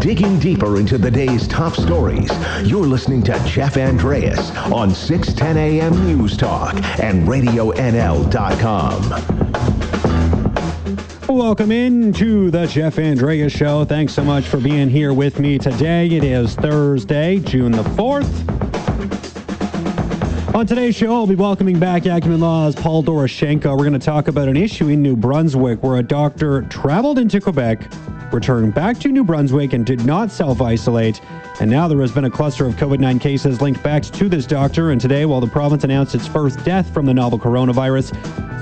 Digging deeper into the day's top stories, you're listening to Jeff Andreas on 610 AM News Talk and RadioNL.com. Welcome into the Jeff Andreas Show. Thanks so much for being here with me today. It is Thursday, June the 4th. On today's show, I'll be welcoming back Acumen Law's Paul Doroshenko. We're going to talk about an issue in New Brunswick where a doctor traveled into Quebec, returned back to New Brunswick, and did not self isolate. And now there has been a cluster of COVID 9 cases linked back to this doctor. And today, while the province announced its first death from the novel coronavirus,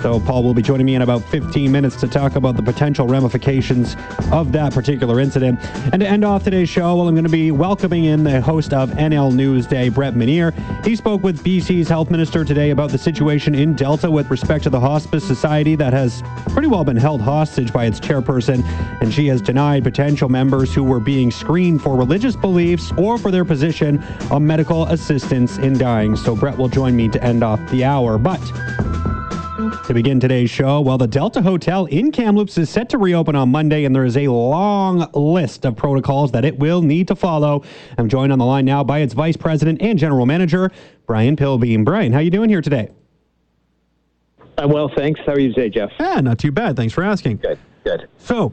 so Paul will be joining me in about 15 minutes to talk about the potential ramifications of that particular incident. And to end off today's show, well, I'm going to be welcoming in the host of NL Newsday, Brett Mineer. He spoke with BC's health minister today about the situation in Delta with respect to the hospice society that has pretty well been held hostage by its chairperson, and she has denied potential members who were being screened for religious beliefs or for their position on medical assistance in dying. So Brett will join me to end off the hour. But to begin today's show, well, the Delta Hotel in Kamloops is set to reopen on Monday, and there is a long list of protocols that it will need to follow. I'm joined on the line now by its vice president and general manager, Brian Pilbeam. Brian, how are you doing here today? I'm well, thanks. How are you today, Jeff? Yeah, not too bad. Thanks for asking. Good, good. So,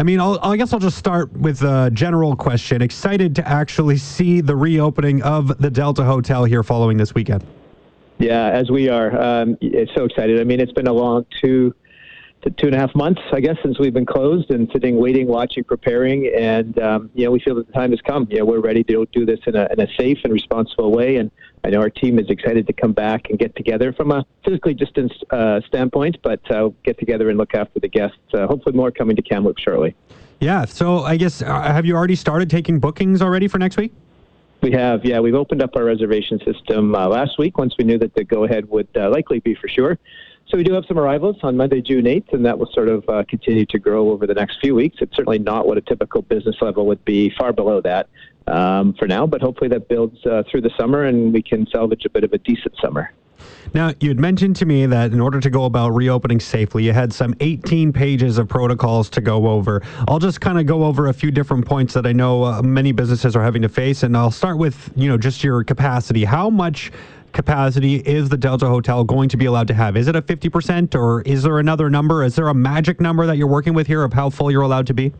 I mean, I'll, I guess I'll just start with a general question. Excited to actually see the reopening of the Delta Hotel here following this weekend. Yeah, as we are. Um, it's so excited. I mean, it's been a long two two and a half months, I guess, since we've been closed and sitting, waiting, watching, preparing, and um, you know, we feel that the time has come. You know, we're ready to do this in a, in a safe and responsible way, and I know our team is excited to come back and get together from a physically distanced uh, standpoint, but uh, get together and look after the guests. Uh, hopefully, more coming to Kamloops shortly. Yeah. So, I guess uh, have you already started taking bookings already for next week? We have, yeah. We've opened up our reservation system uh, last week once we knew that the go ahead would uh, likely be for sure. So we do have some arrivals on Monday, June 8th, and that will sort of uh, continue to grow over the next few weeks. It's certainly not what a typical business level would be, far below that um, for now, but hopefully that builds uh, through the summer and we can salvage a bit of a decent summer. Now, you had mentioned to me that in order to go about reopening safely, you had some 18 pages of protocols to go over. I'll just kind of go over a few different points that I know uh, many businesses are having to face, and I'll start with, you know, just your capacity. How much capacity is the Delta Hotel going to be allowed to have? Is it a 50% or is there another number? Is there a magic number that you're working with here of how full you're allowed to be?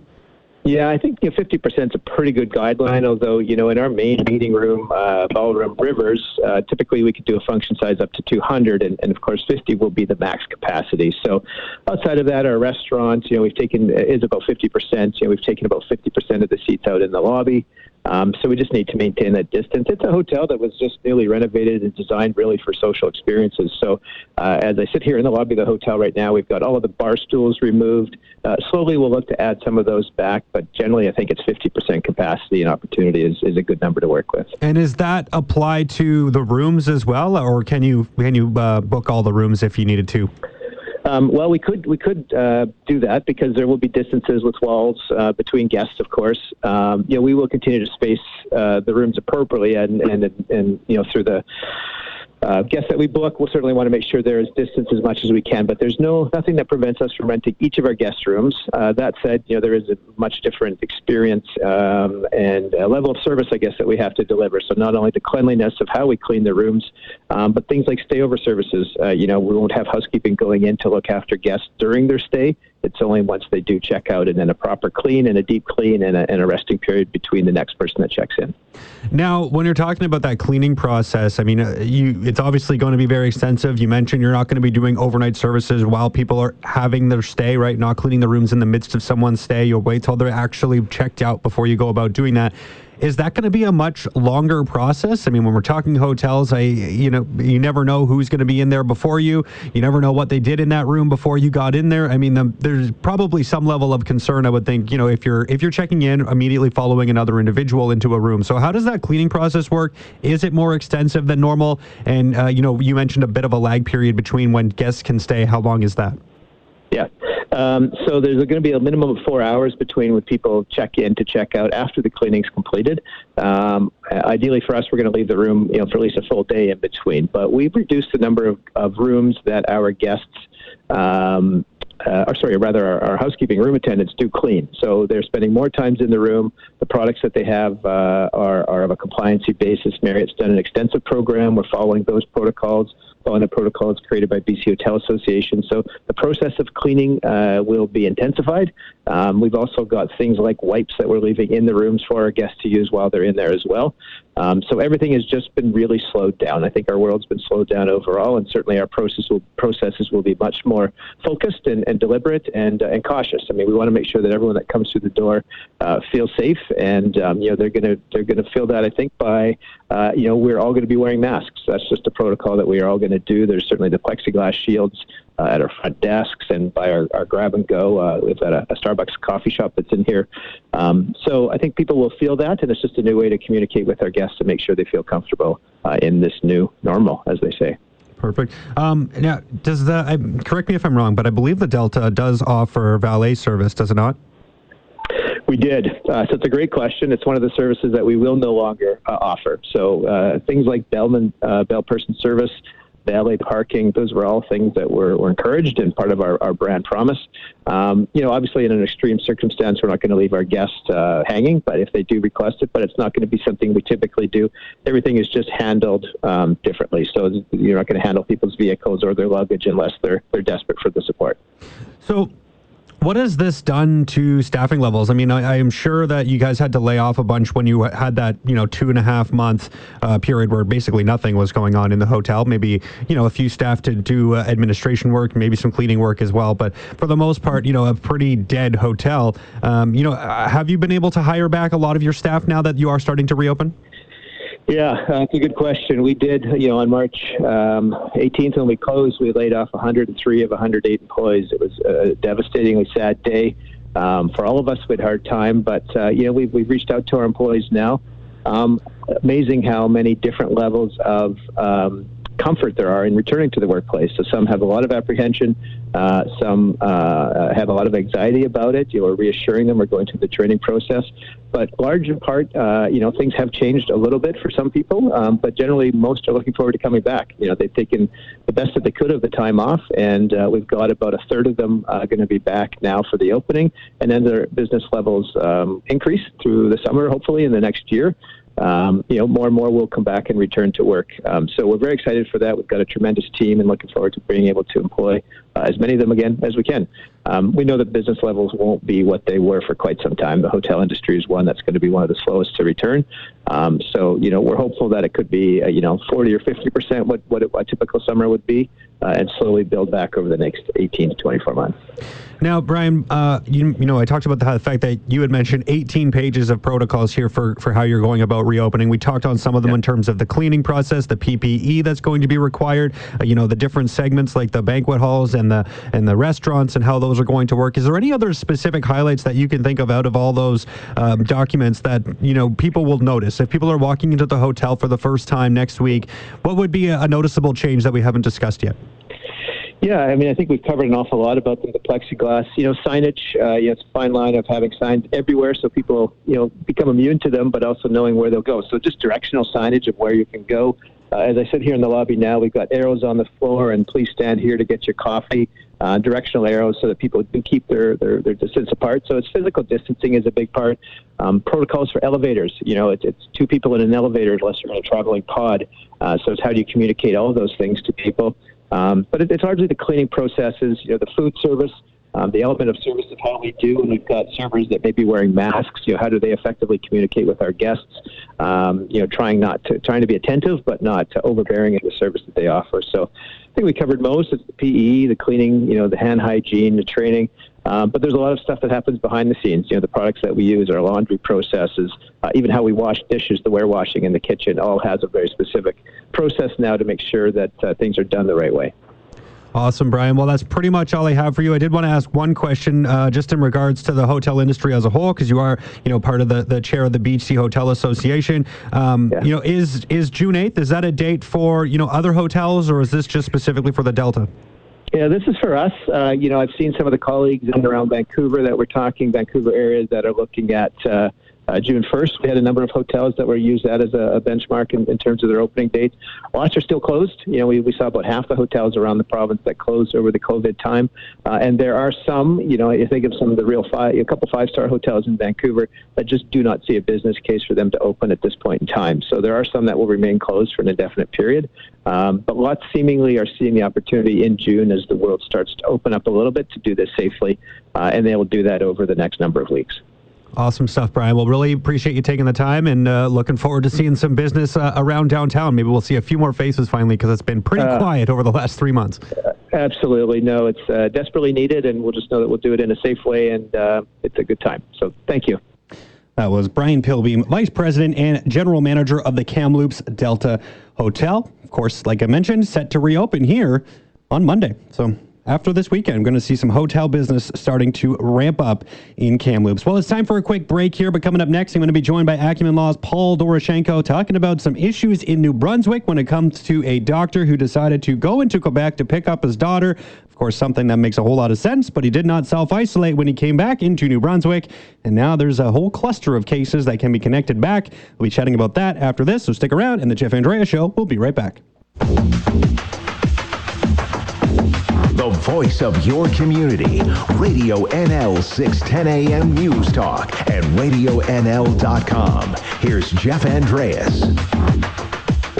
Yeah, I think you know, 50% is a pretty good guideline, although, you know, in our main meeting room, uh, ballroom, Rivers, uh, typically we could do a function size up to 200, and, and, of course 50 will be the max capacity. So outside of that, our restaurants, you know, we've taken, is about 50%, you know, we've taken about 50% of the seats out in the lobby. Um, so we just need to maintain that distance. It's a hotel that was just newly renovated and designed really for social experiences. So uh, as I sit here in the lobby of the hotel right now, we've got all of the bar stools removed. Uh, slowly we'll look to add some of those back, but generally I think it's 50% capacity and opportunity is, is a good number to work with. And is that applied to the rooms as well, or can you can you uh, book all the rooms if you needed to? Um, well, we could we could uh, do that because there will be distances with walls uh, between guests, of course. Um, you know, we will continue to space uh, the rooms appropriately, and, and and you know through the uh, guests that we book, we'll certainly want to make sure there is distance as much as we can. But there's no nothing that prevents us from renting each of our guest rooms. Uh, that said, you know there is a much different experience um, and level of service, I guess, that we have to deliver. So not only the cleanliness of how we clean the rooms, um, but things like stayover services. Uh, you know, we won't have housekeeping going in to look after guests during their stay. It's only once they do check out, and then a proper clean and a deep clean and a, and a resting period between the next person that checks in. Now, when you're talking about that cleaning process, I mean, uh, you it's obviously going to be very extensive. You mentioned you're not going to be doing overnight services while people are having their stay, right? Not cleaning the rooms in the midst of someone's stay. You'll wait till they're actually checked out before you go about doing that. Is that going to be a much longer process? I mean, when we're talking hotels, I you know you never know who's going to be in there before you. You never know what they did in that room before you got in there. I mean, the, there's probably some level of concern. I would think you know if you're if you're checking in immediately following another individual into a room. So how does that cleaning process work? Is it more extensive than normal? And uh, you know, you mentioned a bit of a lag period between when guests can stay. How long is that? Yeah. Um, so there's going to be a minimum of four hours between when people check in to check out after the cleaning's completed. Um, ideally, for us, we're going to leave the room, you know, for at least a full day in between. But we've reduced the number of, of rooms that our guests um, uh, or sorry, rather, our, our, housekeeping room attendants do clean. So they're spending more times in the room. The products that they have uh, are, are of a compliancy basis. Marriott's done an extensive program. We're following those protocols following the protocols created by BC Hotel Association. So the process of cleaning uh, will be intensified. Um, we've also got things like wipes that we're leaving in the rooms for our guests to use while they're in there as well. Um, so everything has just been really slowed down. I think our world's been slowed down overall, and certainly our process will, processes will be much more focused and, and deliberate and, uh, and cautious. I mean, we want to make sure that everyone that comes through the door uh, feels safe, and um, you know they're to they're to feel that. I think by uh, you know we're all going to be wearing masks. That's just a protocol that we are all going to do. There's certainly the plexiglass shields uh, at our front desks and by our, our grab and go. Uh, we've got a, a, Starbucks coffee shop that's in here. Um, so I think people will feel that, and it's just a new way to communicate with our guests to make sure they feel comfortable uh, in this new normal, as they say. Perfect. Um, now, does the I, correct me if I'm wrong, but I believe the Delta does offer valet service, does it not? We did. Uh, so it's a great question. It's one of the services that we will no longer uh, offer. So uh, things like bellman, uh, bell person service, valet parking, those were all things that were, were encouraged and part of our, our brand promise. Um, you know, obviously, in an extreme circumstance, we're not going to leave our guests uh, hanging, but if they do request it, but it's not going to be something we typically do. Everything is just handled um, differently. So you're not going to handle people's vehicles or their luggage unless they're, they're desperate for the support. So what has this done to staffing levels? I mean, I, I, am sure that you guys had to lay off a bunch when you had that, you know, two and a half month uh, period where basically nothing was going on in the hotel. Maybe, you know, a few staff to do uh, administration work, maybe some cleaning work as well. But for the most part, you know, a pretty dead hotel. Um, you know, uh, have you been able to hire back a lot of your staff now that you are starting to reopen? Yeah, that's a good question. We did, you know, on March um, 18th when we closed, we laid off 103 of 108 employees. It was a devastatingly sad day um, for all of us. We had a hard time, but uh, you know, we've we've reached out to our employees now. Um, amazing how many different levels of um, comfort there are in returning to the workplace. So some have a lot of apprehension, uh, some uh, have a lot of anxiety about it. You know, reassuring them we're going through the training process. But large in part, uh, you know, things have changed a little bit for some people. Um, but generally, most are looking forward to coming back. You know, they've taken the best that they could of the time off, and uh, we've got about a third of them uh, going to be back now for the opening, and then their business levels um, increase through the summer, hopefully in the next year um, you know, more and more will come back and return to work. Um, so we're very excited for that. We've got a tremendous team and looking forward to being able to employ uh, as many of them again as we can. Um, we know that business levels won't be what they were for quite some time. The hotel industry is one that's going to be one of the slowest to return. Um, so, you know, we're hopeful that it could be, uh, you know, 40 or 50 percent what, what a typical summer would be uh, and slowly build back over the next 18 to 24 months. Now, Brian, uh, you, you know, I talked about the fact that you had mentioned 18 pages of protocols here for, for how you're going about reopening. We talked on some of them yeah. in terms of the cleaning process, the PPE that's going to be required, uh, you know, the different segments like the banquet halls and the and the restaurants and how those are going to work. Is there any other specific highlights that you can think of out of all those um, documents that you know people will notice if people are walking into the hotel for the first time next week? What would be a, a noticeable change that we haven't discussed yet? Yeah, I mean, I think we've covered an awful lot about them. The plexiglass, you know, signage. Uh, you know, it's a fine line of having signs everywhere, so people, you know, become immune to them, but also knowing where they'll go. So just directional signage of where you can go. Uh, as I sit here in the lobby now, we've got arrows on the floor, and please stand here to get your coffee. Uh, directional arrows so that people do keep their, their, their distance apart. So it's physical distancing is a big part. Um, protocols for elevators. You know, it's, it's two people in an elevator unless you're in a traveling pod. Uh, so it's how do you communicate all those things to people. Um, but it, it's largely the cleaning processes, you know, the food service, um, the element of service of how we do, and we've got servers that may be wearing masks. You know, how do they effectively communicate with our guests? Um, you know, trying not to trying to be attentive, but not overbearing in the service that they offer. So, I think we covered most. It's the PE, the cleaning, you know, the hand hygiene, the training. Um, but there's a lot of stuff that happens behind the scenes. You know, the products that we use, our laundry processes, uh, even how we wash dishes, the ware washing in the kitchen, all has a very specific process now to make sure that uh, things are done the right way. Awesome, Brian. Well, that's pretty much all I have for you. I did want to ask one question uh, just in regards to the hotel industry as a whole, because you are, you know, part of the, the chair of the BC Hotel Association. Um, yeah. You know, is is June 8th, is that a date for, you know, other hotels, or is this just specifically for the Delta? Yeah, this is for us. Uh, you know, I've seen some of the colleagues in around Vancouver that we're talking, Vancouver areas that are looking at uh, uh, June 1st. We had a number of hotels that were used that as a, a benchmark in, in, terms of their opening dates. Lots are still closed. You know, we, we saw about half the hotels around the province that closed over the COVID time, uh, and there are some. You know, you think of some of the real five, a couple five star hotels in Vancouver that just do not see a business case for them to open at this point in time. So there are some that will remain closed for an indefinite period. Um, but lots seemingly are seeing the opportunity in June as the world starts to open up a little bit to do this safely, uh, and they will do that over the next number of weeks. Awesome stuff, Brian. Well, really appreciate you taking the time and uh, looking forward to seeing some business uh, around downtown. Maybe we'll see a few more faces finally because it's been pretty uh, quiet over the last three months. Absolutely. No, it's uh, desperately needed, and we'll just know that we'll do it in a safe way, and uh, it's a good time. So thank you. That was Brian Pilbeam, Vice President and General Manager of the Kamloops Delta Hotel. Of course, like I mentioned, set to reopen here on Monday. So after this weekend, I'm going to see some hotel business starting to ramp up in Kamloops. Well, it's time for a quick break here, but coming up next, I'm going to be joined by Acumen Law's Paul Doroshenko talking about some issues in New Brunswick when it comes to a doctor who decided to go into Quebec to pick up his daughter Of course, something that makes a whole lot of sense, but he did not self isolate when he came back into New Brunswick. And now there's a whole cluster of cases that can be connected back. We'll be chatting about that after this, so stick around. And the Jeff Andrea Show, we'll be right back. The voice of your community. Radio NL 610 AM News Talk and RadioNL.com. Here's Jeff Andreas.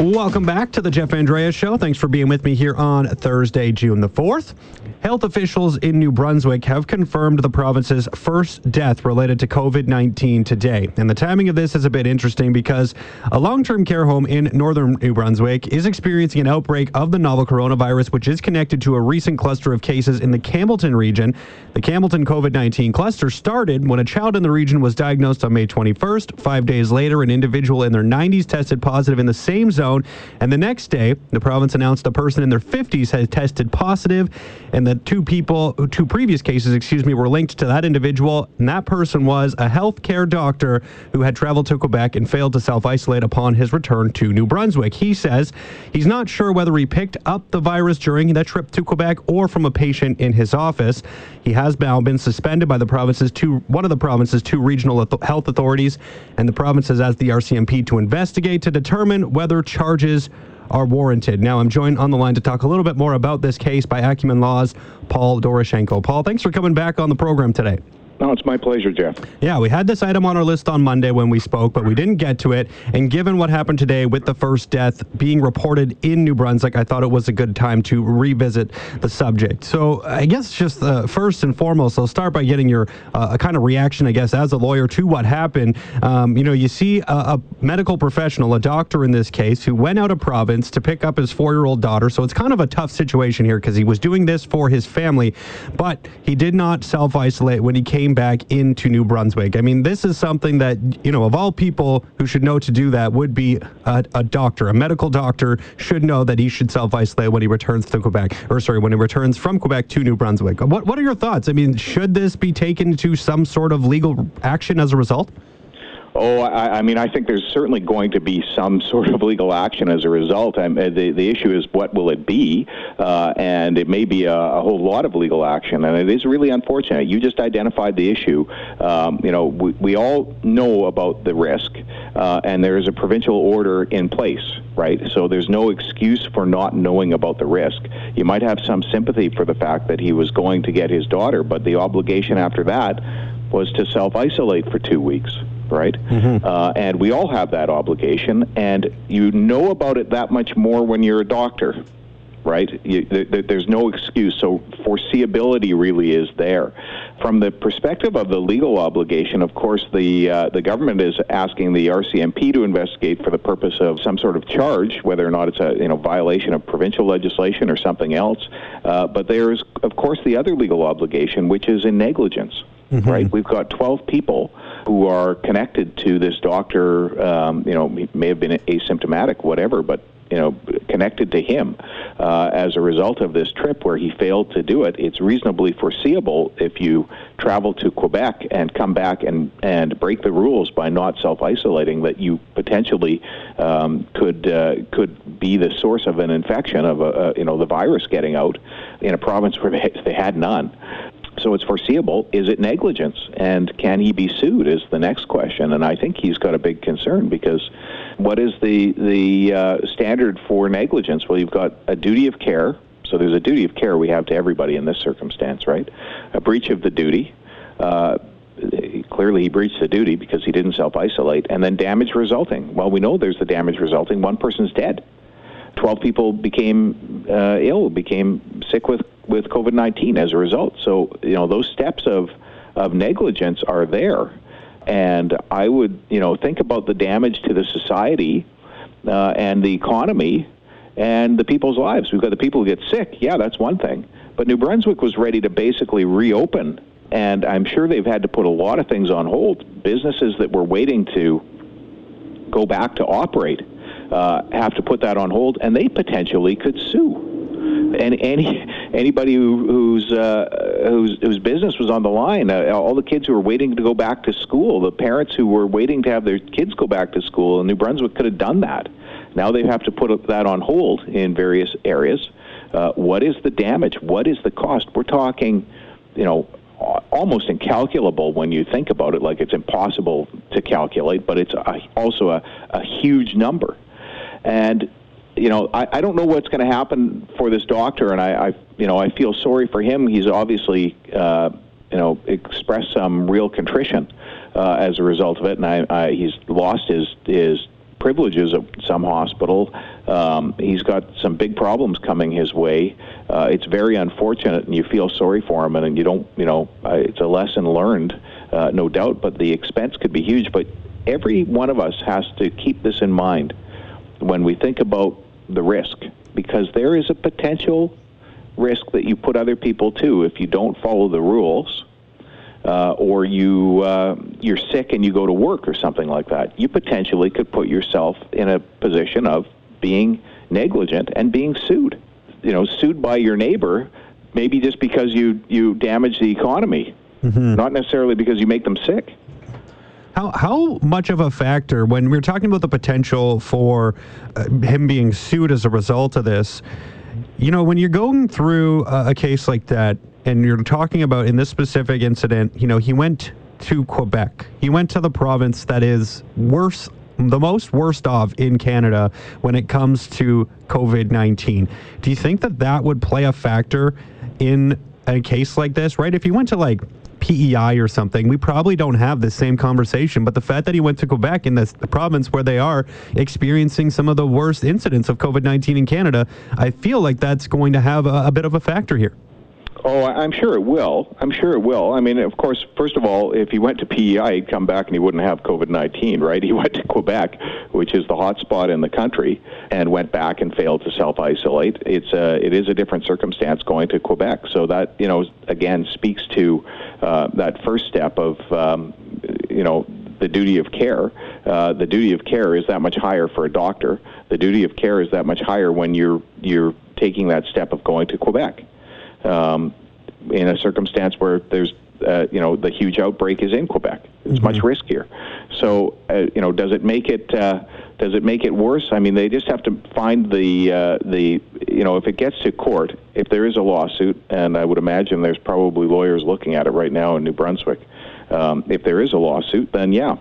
Welcome back to the Jeff Andreas Show. Thanks for being with me here on Thursday, June the 4th. Health officials in New Brunswick have confirmed the province's first death related to COVID 19 today. And the timing of this is a bit interesting because a long term care home in northern New Brunswick is experiencing an outbreak of the novel coronavirus, which is connected to a recent cluster of cases in the Campbellton region. The Campbellton COVID 19 cluster started when a child in the region was diagnosed on May 21st. Five days later, an individual in their 90s tested positive in the same zone. And the next day, the province announced a person in their 50s had tested positive, and the two people, two previous cases, excuse me, were linked to that individual. And that person was a healthcare doctor who had traveled to Quebec and failed to self isolate upon his return to New Brunswick. He says he's not sure whether he picked up the virus during that trip to Quebec or from a patient in his office. He has now been suspended by the province's two, one of the province's two regional health authorities, and the province has asked the RCMP to investigate to determine whether charges are warranted. Now, I'm joined on the line to talk a little bit more about this case by Acumen Law's Paul Doroshenko. Paul, thanks for coming back on the program today. No, it's my pleasure, Jeff. Yeah, we had this item on our list on Monday when we spoke, but we didn't get to it. And given what happened today with the first death being reported in New Brunswick, I thought it was a good time to revisit the subject. So I guess just uh, first and foremost, I'll start by getting your uh, kind of reaction, I guess, as a lawyer to what happened. Um, you know, you see a, a medical professional, a doctor in this case, who went out of province to pick up his four-year-old daughter. So it's kind of a tough situation here because he was doing this for his family, but he did not self-isolate when he came back into New Brunswick. I mean, this is something that, you know, of all people who should know to do that would be a, a doctor, a medical doctor should know that he should self isolate when he returns to Quebec, or sorry, when he returns from Quebec to New Brunswick. What, what are your thoughts? I mean, should this be taken to some sort of legal action as a result? Oh, I, I, mean, I think there's certainly going to be some sort of legal action as a result. I'm, the, the issue is what will it be? Uh, and it may be a, a, whole lot of legal action. And it is really unfortunate. You just identified the issue. Um, you know, we, we all know about the risk, uh, and there is a provincial order in place, right? So there's no excuse for not knowing about the risk. You might have some sympathy for the fact that he was going to get his daughter, but the obligation after that was to self isolate for two weeks right? Mm-hmm. Uh, and we all have that obligation, and you know about it that much more when you're a doctor, right? You, th- there's no excuse. So foreseeability really is there. From the perspective of the legal obligation, of course, the uh, the government is asking the RCMP to investigate for the purpose of some sort of charge, whether or not it's a you know violation of provincial legislation or something else. Uh, but there's of course the other legal obligation, which is in negligence. Mm-hmm. Right, we've got 12 people who are connected to this doctor. Um, you know, may have been asymptomatic, whatever, but you know, connected to him uh, as a result of this trip where he failed to do it. It's reasonably foreseeable if you travel to Quebec and come back and, and break the rules by not self-isolating that you potentially um, could uh, could be the source of an infection of a, you know the virus getting out in a province where they, they had none. So it's foreseeable. Is it negligence? And can he be sued? Is the next question. And I think he's got a big concern because what is the the uh, standard for negligence? Well, you've got a duty of care. So there's a duty of care we have to everybody in this circumstance, right? A breach of the duty. Uh, clearly, he breached the duty because he didn't self isolate, and then damage resulting. Well, we know there's the damage resulting. One person's dead. 12 people became uh, ill, became sick with, with COVID 19 as a result. So, you know, those steps of, of negligence are there. And I would, you know, think about the damage to the society uh, and the economy and the people's lives. We've got the people who get sick. Yeah, that's one thing. But New Brunswick was ready to basically reopen. And I'm sure they've had to put a lot of things on hold. Businesses that were waiting to go back to operate uh, have to put that on hold, and they potentially could sue. And any anybody who, whose uh, whose whose business was on the line, uh, all the kids who were waiting to go back to school, the parents who were waiting to have their kids go back to school, in New Brunswick could have done that. Now they have to put that on hold in various areas. Uh, what is the damage? What is the cost? We're talking, you know, almost incalculable when you think about it. Like it's impossible to calculate, but it's a, also a, a huge number. And you know, I, I don't know what's going to happen for this doctor, and I, I, you know, I feel sorry for him. He's obviously, uh, you know, expressed some real contrition uh, as a result of it, and I, I, he's lost his his privileges at some hospital. Um, he's got some big problems coming his way. Uh, it's very unfortunate, and you feel sorry for him, and and you don't, you know, uh, it's a lesson learned, uh, no doubt. But the expense could be huge. But every one of us has to keep this in mind when we think about the risk, because there is a potential risk that you put other people to if you don't follow the rules. Uh, or you uh, you're sick and you go to work or something like that, you potentially could put yourself in a position of being negligent and being sued. You know, sued by your neighbor, maybe just because you you damage the economy, mm-hmm. not necessarily because you make them sick. How, how much of a factor, when we're talking about the potential for uh, him being sued as a result of this, you know, when you're going through a, a case like that and you're talking about in this specific incident, you know, he went to Quebec. He went to the province that is worse the most worst off in Canada when it comes to COVID 19. Do you think that that would play a factor in a case like this, right? If you went to like PEI or something, we probably don't have the same conversation. But the fact that he went to Quebec in this, the province where they are experiencing some of the worst incidents of COVID 19 in Canada, I feel like that's going to have a, a bit of a factor here. Oh, I'm sure it will. I'm sure it will. I mean, of course, first of all, if he went to PEI, he'd come back and he wouldn't have COVID 19, right? He went to Quebec, which is the hot spot in the country, and went back and failed to self isolate. It's a, it is a different circumstance going to Quebec. So that, you know, again, speaks to uh, that first step of, um, you know, the duty of care. Uh, the duty of care is that much higher for a doctor. The duty of care is that much higher when you're you're taking that step of going to Quebec um, in a circumstance where there's uh, you know the huge outbreak is in Quebec. It's mm-hmm. much riskier. So uh, you know, does it make it uh, does it make it worse? I mean, they just have to find the uh, the you know if it gets to court, if there is a lawsuit, and I would imagine there's probably lawyers looking at it right now in New Brunswick. Um, if there is a lawsuit, then yeah,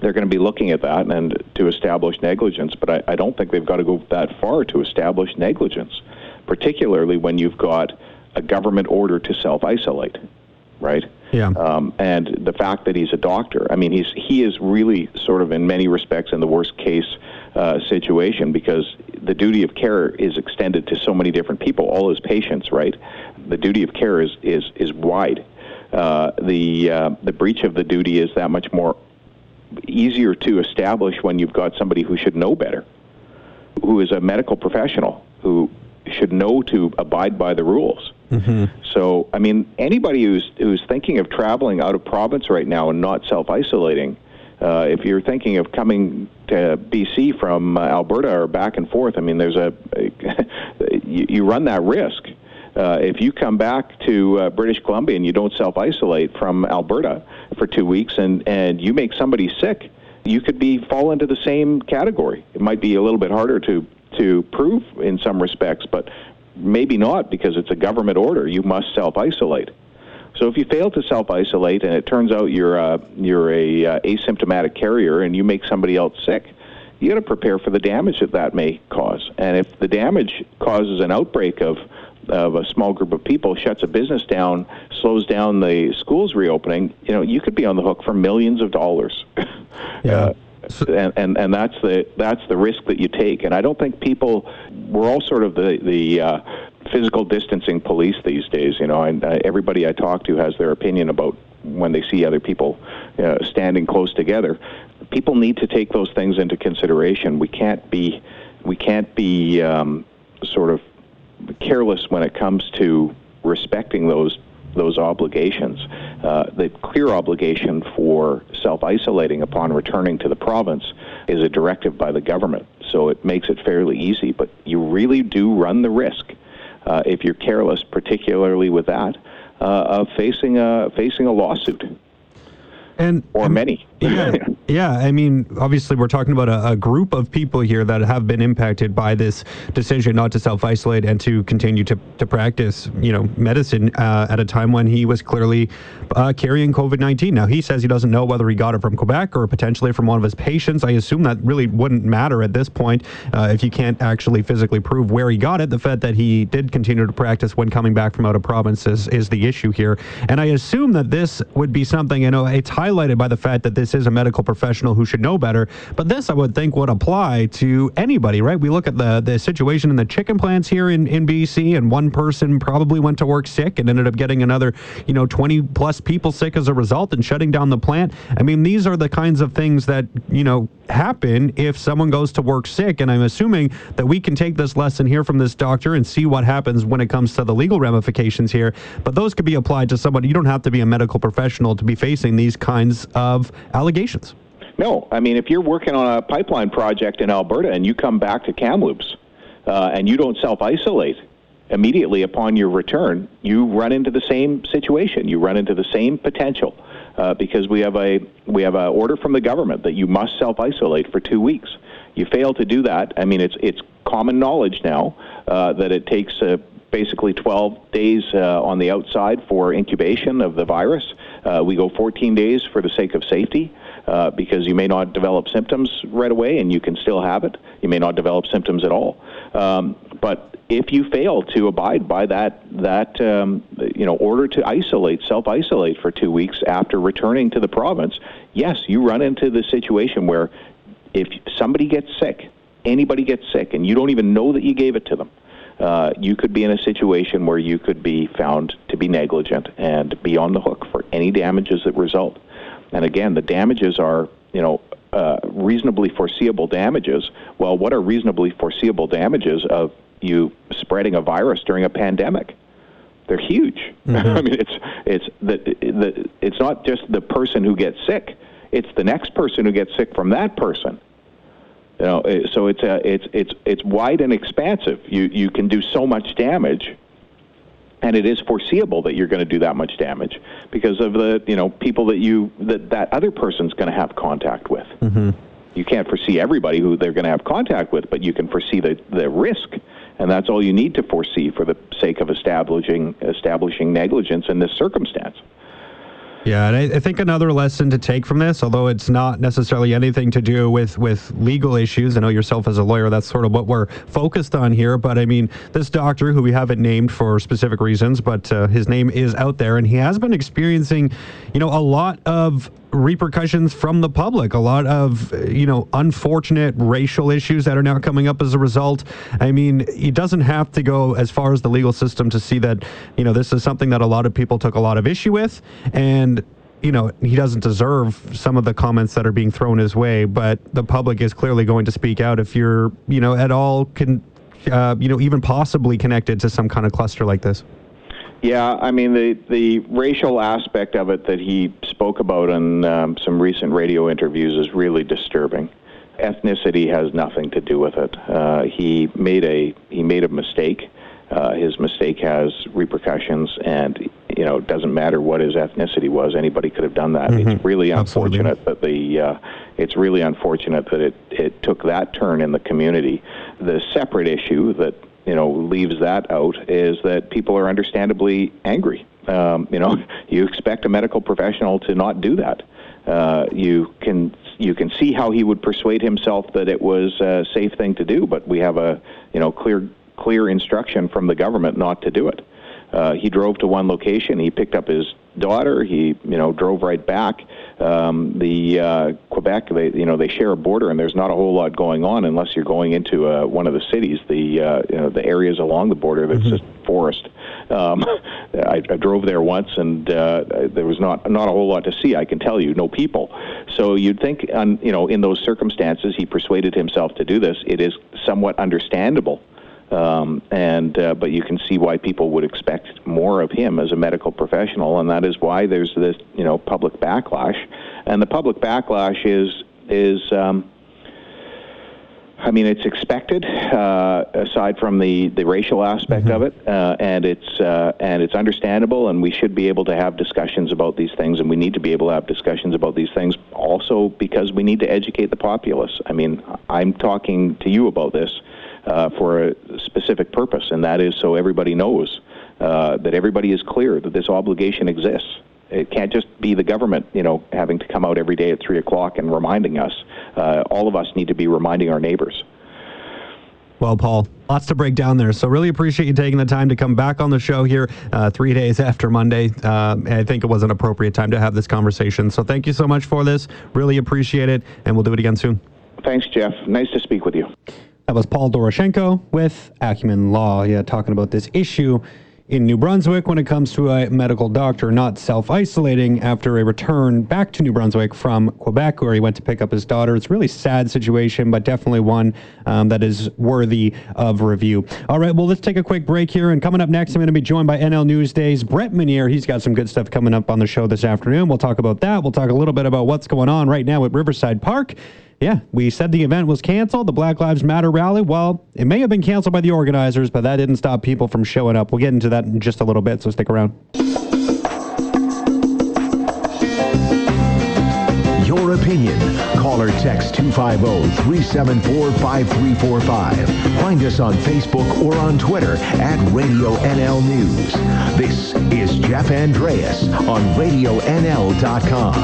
they're going to be looking at that and to establish negligence. But I, I don't think they've got to go that far to establish negligence particularly when you've got a government order to self isolate, right? Yeah. Um, and the fact that he's a doctor, I mean, he's he is really sort of in many respects in the worst case uh, situation because the duty of care is extended to so many different people, all his patients, right? The duty of care is is is wide. Uh, the uh, the breach of the duty is that much more easier to establish when you've got somebody who should know better, who is a medical professional who should know to abide by the rules. Mm-hmm. So, I mean, anybody who's who's thinking of traveling out of province right now and not self isolating, uh, if you're thinking of coming to BC from uh, Alberta or back and forth, I mean, there's a, you, you, run that risk. Uh, if you come back to uh, British Columbia and you don't self isolate from Alberta for two weeks and, and you make somebody sick, you could be fall into the same category. It might be a little bit harder to to prove in some respects, but maybe not because it's a government order. You must self isolate. So if you fail to self isolate and it turns out you're a, you're a uh, asymptomatic carrier and you make somebody else sick, you got to prepare for the damage that that may cause. And if the damage causes an outbreak of of a small group of people shuts a business down, slows down the schools reopening, you know, you could be on the hook for millions of dollars. Yeah. Uh, and, and and that's the that's the risk that you take. And I don't think people we're all sort of the the uh, physical distancing police these days. You know, and uh, everybody I talk to has their opinion about when they see other people uh, standing close together. People need to take those things into consideration. We can't be we can't be um, sort of careless when it comes to respecting those those obligations. Uh, the clear obligation for self isolating upon returning to the province is a directive by the government, so it makes it fairly easy. But you really do run the risk uh, if you're careless, particularly with that, uh, of facing a facing a lawsuit and or and- many. Yeah, yeah. I mean, obviously, we're talking about a, a group of people here that have been impacted by this decision not to self isolate and to continue to, to practice, you know, medicine uh, at a time when he was clearly uh, carrying COVID nineteen. Now he says he doesn't know whether he got it from Quebec or potentially from one of his patients. I assume that really wouldn't matter at this point uh, if you can't actually physically prove where he got it. The fact that he did continue to practice when coming back from out of province is, is the issue here. And I assume that this would be something. You know, it's highlighted by the fact that this is a medical professional who should know better. But this, I would think, would apply to anybody, right? We look at the the situation in the chicken plants here in, in BC, and one person probably went to work sick and ended up getting another, you know, 20 plus people sick as a result and shutting down the plant. I mean, these are the kinds of things that, you know, happen if someone goes to work sick. And I'm assuming that we can take this lesson here from this doctor and see what happens when it comes to the legal ramifications here. But those could be applied to someone. You don't have to be a medical professional to be facing these kinds of allegations. No, I mean if you're working on a pipeline project in Alberta and you come back to Kamloops uh, and you don't self-isolate immediately upon your return, you run into the same situation. You run into the same potential uh, because we have a we have an order from the government that you must self-isolate for two weeks. You fail to do that. I mean, it's it's common knowledge now uh, that it takes. Uh, Basically, 12 days uh, on the outside for incubation of the virus. Uh, we go 14 days for the sake of safety. Uh, because you may not develop symptoms right away and you can still have it. You may not develop symptoms at all. Um, but if you fail to abide by that that um, you know order to isolate, self-isolate for two weeks after returning to the province, yes, you run into the situation where if somebody gets sick, anybody gets sick, and you don't even know that you gave it to them. Uh, you could be in a situation where you could be found to be negligent and be on the hook for any damages that result. And again, the damages are, you know, uh, reasonably foreseeable damages. Well, what are reasonably foreseeable damages of you spreading a virus during a pandemic? They're huge. I mean, it's it's the, the it's not just the person who gets sick; it's the next person who gets sick from that person. You know, eh, so it's a, it's it's it's wide and expansive. You you can do so much damage and it is foreseeable that you're going to do that much damage because of the you know people that you that that other person's going to have contact with. Mm-hmm. You can't foresee everybody who they're going to have contact with, but you can foresee the the risk, and that's all you need to foresee for the sake of establishing establishing negligence in this circumstance. Yeah, and I, I think another lesson to take from this, although it's not necessarily anything to do with with legal issues. I know yourself as a lawyer, that's sort of what we're focused on here. But I mean, this doctor, who we haven't named for specific reasons, but uh, his name is out there, and he has been experiencing, you know, a lot of repercussions from the public, a lot of, you know, unfortunate racial issues that are now coming up as a result. I mean, he doesn't have to go as far as the legal system to see that, you know, this is something that a lot of people took a lot of issue with. And you know, he doesn't deserve some of the comments that are being thrown his way, but the public is clearly going to speak out if you're, you know, at all can, uh, you know, even possibly connected to some kind of cluster like this. Yeah, I mean the the racial aspect of it that he spoke about in um, some recent radio interviews is really disturbing. Ethnicity has nothing to do with it. Uh, he made a he made a mistake. Uh, his mistake has repercussions, and you know it doesn't matter what his ethnicity was. Anybody could have done that. Mhm. It's really unfortunate Absolutely. that the uh, it's really unfortunate that it it took that turn in the community. The separate issue that you know leaves that out is that people are understandably angry Um, you know, you expect a medical professional to not do that. Uh, you can you can see how he would persuade himself that it was a safe thing to do, but we have a you know clear clear instruction from the government not to do it. Uh, he drove to one location. He picked up his daughter. He, you know, drove right back. Um, the uh, Quebec, they, you know, they share a border, and there's not a whole lot going on unless you're going into uh, one of the cities. The, uh, you know, the areas along the border that's mm-hmm. just forest. Um, I, I drove there once, and uh, there was not not a whole lot to see. I can tell you, no people. So you'd think, on, you know, in those circumstances, he persuaded himself to do this. It is somewhat understandable um, and uh, but you can see why people would expect more of him as a medical professional, and that is why there's this you know public backlash, and the public backlash is is. Um, I mean, it's expected, uh, aside from the, the racial aspect mm-hmm. of it, uh, and it's uh, and it's understandable, and we should be able to have discussions about these things, and we need to be able to have discussions about these things also because we need to educate the populace. I mean, I'm talking to you about this uh, for a specific purpose, and that is so everybody knows uh, that everybody is clear that this obligation exists. It can't just be the government, you know, having to come out every day at three o'clock and reminding us. Uh, all of us need to be reminding our neighbors. Well, Paul, lots to break down there. So, really appreciate you taking the time to come back on the show here uh, three days after Monday. Uh, I think it was an appropriate time to have this conversation. So, thank you so much for this. Really appreciate it. And we'll do it again soon. Thanks, Jeff. Nice to speak with you. That was Paul Doroshenko with Acumen Law. Yeah, talking about this issue in New Brunswick when it comes to a medical doctor not self isolating after a return back to New Brunswick from Quebec, where he went to pick up his daughter. It's a really sad situation, but definitely one um, that is worthy of review. All right, well, let's take a quick break here. And coming up next, I'm going to be joined by NL Newsday's Brett Mineer. He's got some good stuff coming up on the show this afternoon. We'll talk about that. We'll talk a little bit about what's going on right now at Riverside Park. Yeah, we said the event was canceled, the Black Lives Matter rally. Well, it may have been canceled by the organizers, but that didn't stop people from showing up. We'll get into that in just a little bit, so stick around. Your opinion. Call or text 250-374-5345. Find us on Facebook or on Twitter at Radio NL News. This is Jeff Andreas on RadioNL.com.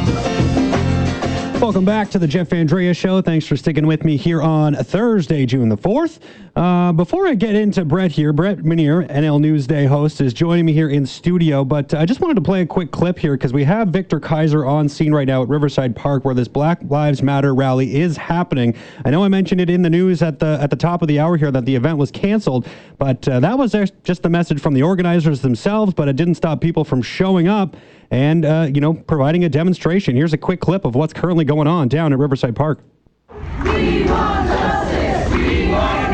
Welcome back to the Jeff Andrea Show. Thanks for sticking with me here on Thursday, June the 4th. Uh, before I get into Brett here, Brett Mineer, NL Newsday host, is joining me here in studio. But I just wanted to play a quick clip here because we have Victor Kaiser on scene right now at Riverside Park, where this Black Lives Matter rally is happening. I know I mentioned it in the news at the at the top of the hour here that the event was canceled, but uh, that was just the message from the organizers themselves. But it didn't stop people from showing up and uh, you know providing a demonstration. Here's a quick clip of what's currently going on down at Riverside Park. We want justice. We want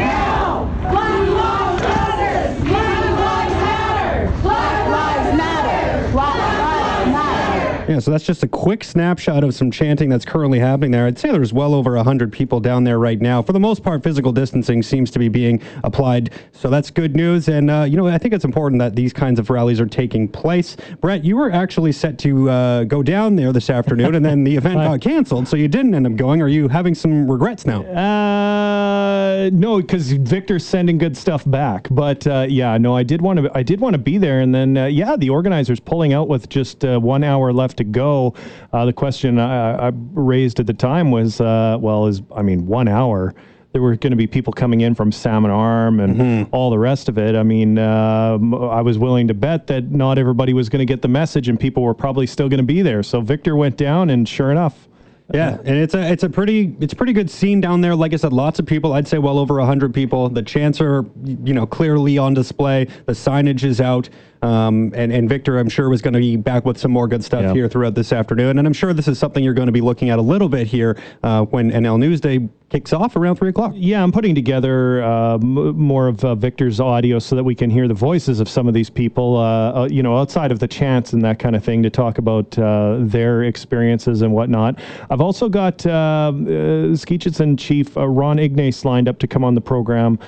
So that's just a quick snapshot of some chanting that's currently happening there. I'd say there's well over 100 people down there right now. For the most part, physical distancing seems to be being applied. So that's good news. And, uh, you know, I think it's important that these kinds of rallies are taking place. Brett, you were actually set to uh, go down there this afternoon, and then the event got canceled. So you didn't end up going. Are you having some regrets now? Uh, no, because Victor's sending good stuff back. But uh, yeah, no, I did want to. I did want to be there, and then uh, yeah, the organizers pulling out with just uh, one hour left to go. Uh, the question I, I, raised at the time was, uh, well, is I mean, one hour. There were going to be people coming in from Salmon Arm and mm-hmm. all the rest of it. I mean, uh, I was willing to bet that not everybody was going to get the message, and people were probably still going to be there. So Victor went down, and sure enough, yeah, and it's a it's a pretty it's a pretty good scene down there. Like I said, lots of people. I'd say well over hundred people. The chants are you know clearly on display. The signage is out. Um, and, and Victor, I'm sure, was going to be back with some more good stuff yep. here throughout this afternoon. And I'm sure this is something you're going to be looking at a little bit here uh, when NL Newsday kicks off around 3 o'clock. Yeah, I'm putting together uh, m- more of uh, Victor's audio so that we can hear the voices of some of these people, uh, uh, you know, outside of the chants and that kind of thing to talk about uh, their experiences and whatnot. I've also got uh, Skeetchestn Chief Ron Ignace lined up to come on the program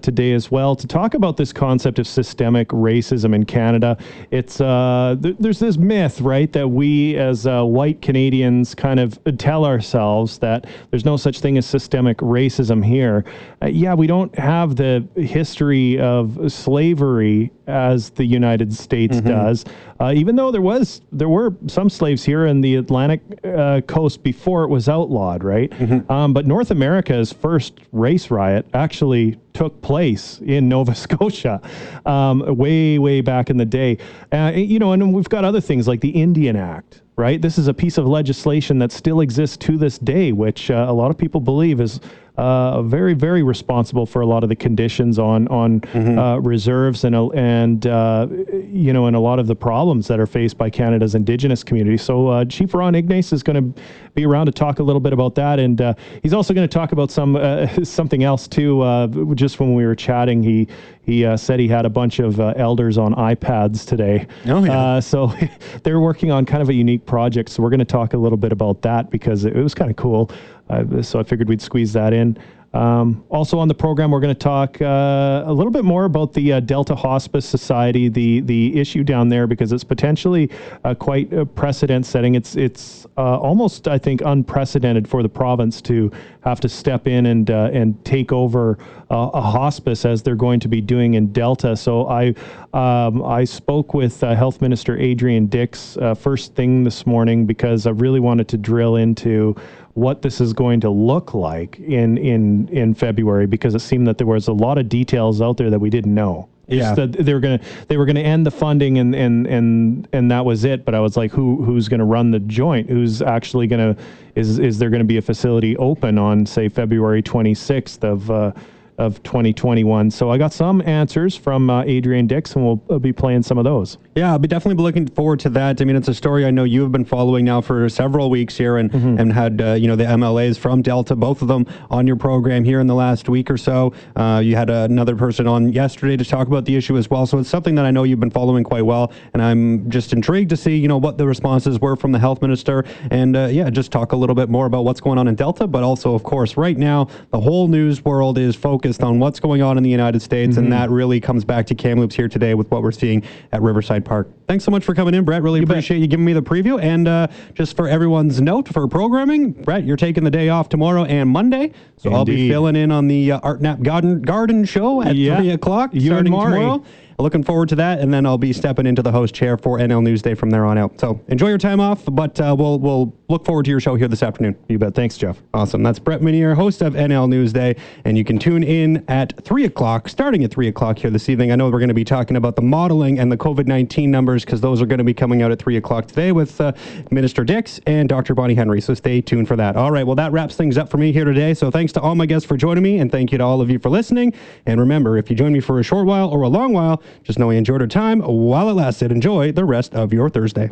today as well to talk about this concept of systemic racism in Canada Canada. It's uh, th- there's this myth, right, that we as uh, white Canadians kind of tell ourselves that there's no such thing as systemic racism here. Uh, yeah, we don't have the history of slavery as the United States mm-hmm. does. uh, even though there was there were some slaves here in the Atlantic uh, coast before it was outlawed, right? Mm-hmm. Um, but North America's first race riot actually took place in Nova Scotia, um, way way back in the day. Uh, you know, and we've got other things like the Indian Act. Right, this is a piece of legislation that still exists to this day, which uh, a lot of people believe is uh, very, very responsible for a lot of the conditions on on uh, reserves and uh, and uh, you know and a lot of the problems that are faced by Canada's Indigenous community. So uh, Chief Ron Ignace is going to be around to talk a little bit about that, and uh, he's also going to talk about some uh, something else too. Uh, just when we were chatting, he he uh, said he had a bunch of uh, elders on iPads today. Oh, yeah. Uh, so they're working on kind of a unique project. So we're going to talk a little bit about that because it, it was kind of cool. Uh, so I figured we'd squeeze that in. Um, also on the program, we're going to talk uh, a little bit more about the uh, Delta Hospice Society, the the issue down there, because it's potentially uh, quite precedent setting. It's it's uh, almost I think unprecedented for the province to have to step in and uh, and take over uh, a hospice as they're going to be doing in Delta. So I um, I spoke with Health Minister Adrian Dix first thing this morning because I really wanted to drill into what this is going to look like in in in February because it seemed that there was a lot of details out there that we didn't know. Yeah. Just that they were gonna they were gonna end the funding and and and and that was it. But I was like, who who's gonna run the joint? Who's actually gonna is is there gonna be a facility open on say February 26th of uh, of 2021? So I got some answers from uh, Adrian Dix, and we'll uh, be playing some of those. Yeah, I'll be definitely be looking forward to that. I mean, it's a story I know you have been following now for several weeks here, and and had uh, you know the MLAs from Delta, both of them on your program here in the last week or so. Uh, you had another person on yesterday to talk about the issue as well. So it's something that I know you've been following quite well, and I'm just intrigued to see you know what the responses were from the health minister, and uh, yeah, just talk a little bit more about what's going on in Delta, but also of course right now the whole news world is focused on what's going on in the United States, and that really comes back to Kamloops here today with what we're seeing at Riverside Park. Thanks so much for coming in, Brett. Really bet. appreciate you giving me the preview. And uh, just for everyone's note for programming, Brett, you're taking the day off tomorrow and Monday. So I'll be filling in on the uh, Art Knapp Garden, Garden Show at Yeah. 3 o'clock You starting tomorrow. Looking forward to that, and then I'll be stepping into the host chair for NL Newsday from there on out. So enjoy your time off, but uh, we'll we'll look forward to your show here this afternoon. You bet. Thanks, Jeff. Awesome. That's Brett Mineer, host of NL Newsday, and you can tune in at 3 o'clock, starting at 3 o'clock here this evening. I know we're going to be talking about the modeling and the COVID 19 numbers because those are going to be coming out at 3 o'clock today with uh, Minister Dix and Dr. Bonnie Henry. So stay tuned for that. All right. Well, that wraps things up for me here today. So thanks to all my guests for joining me, and thank you to all of you for listening. And remember, if you join me for a short while or a long while, just know I enjoyed our time while it lasted. Enjoy the rest of your Thursday.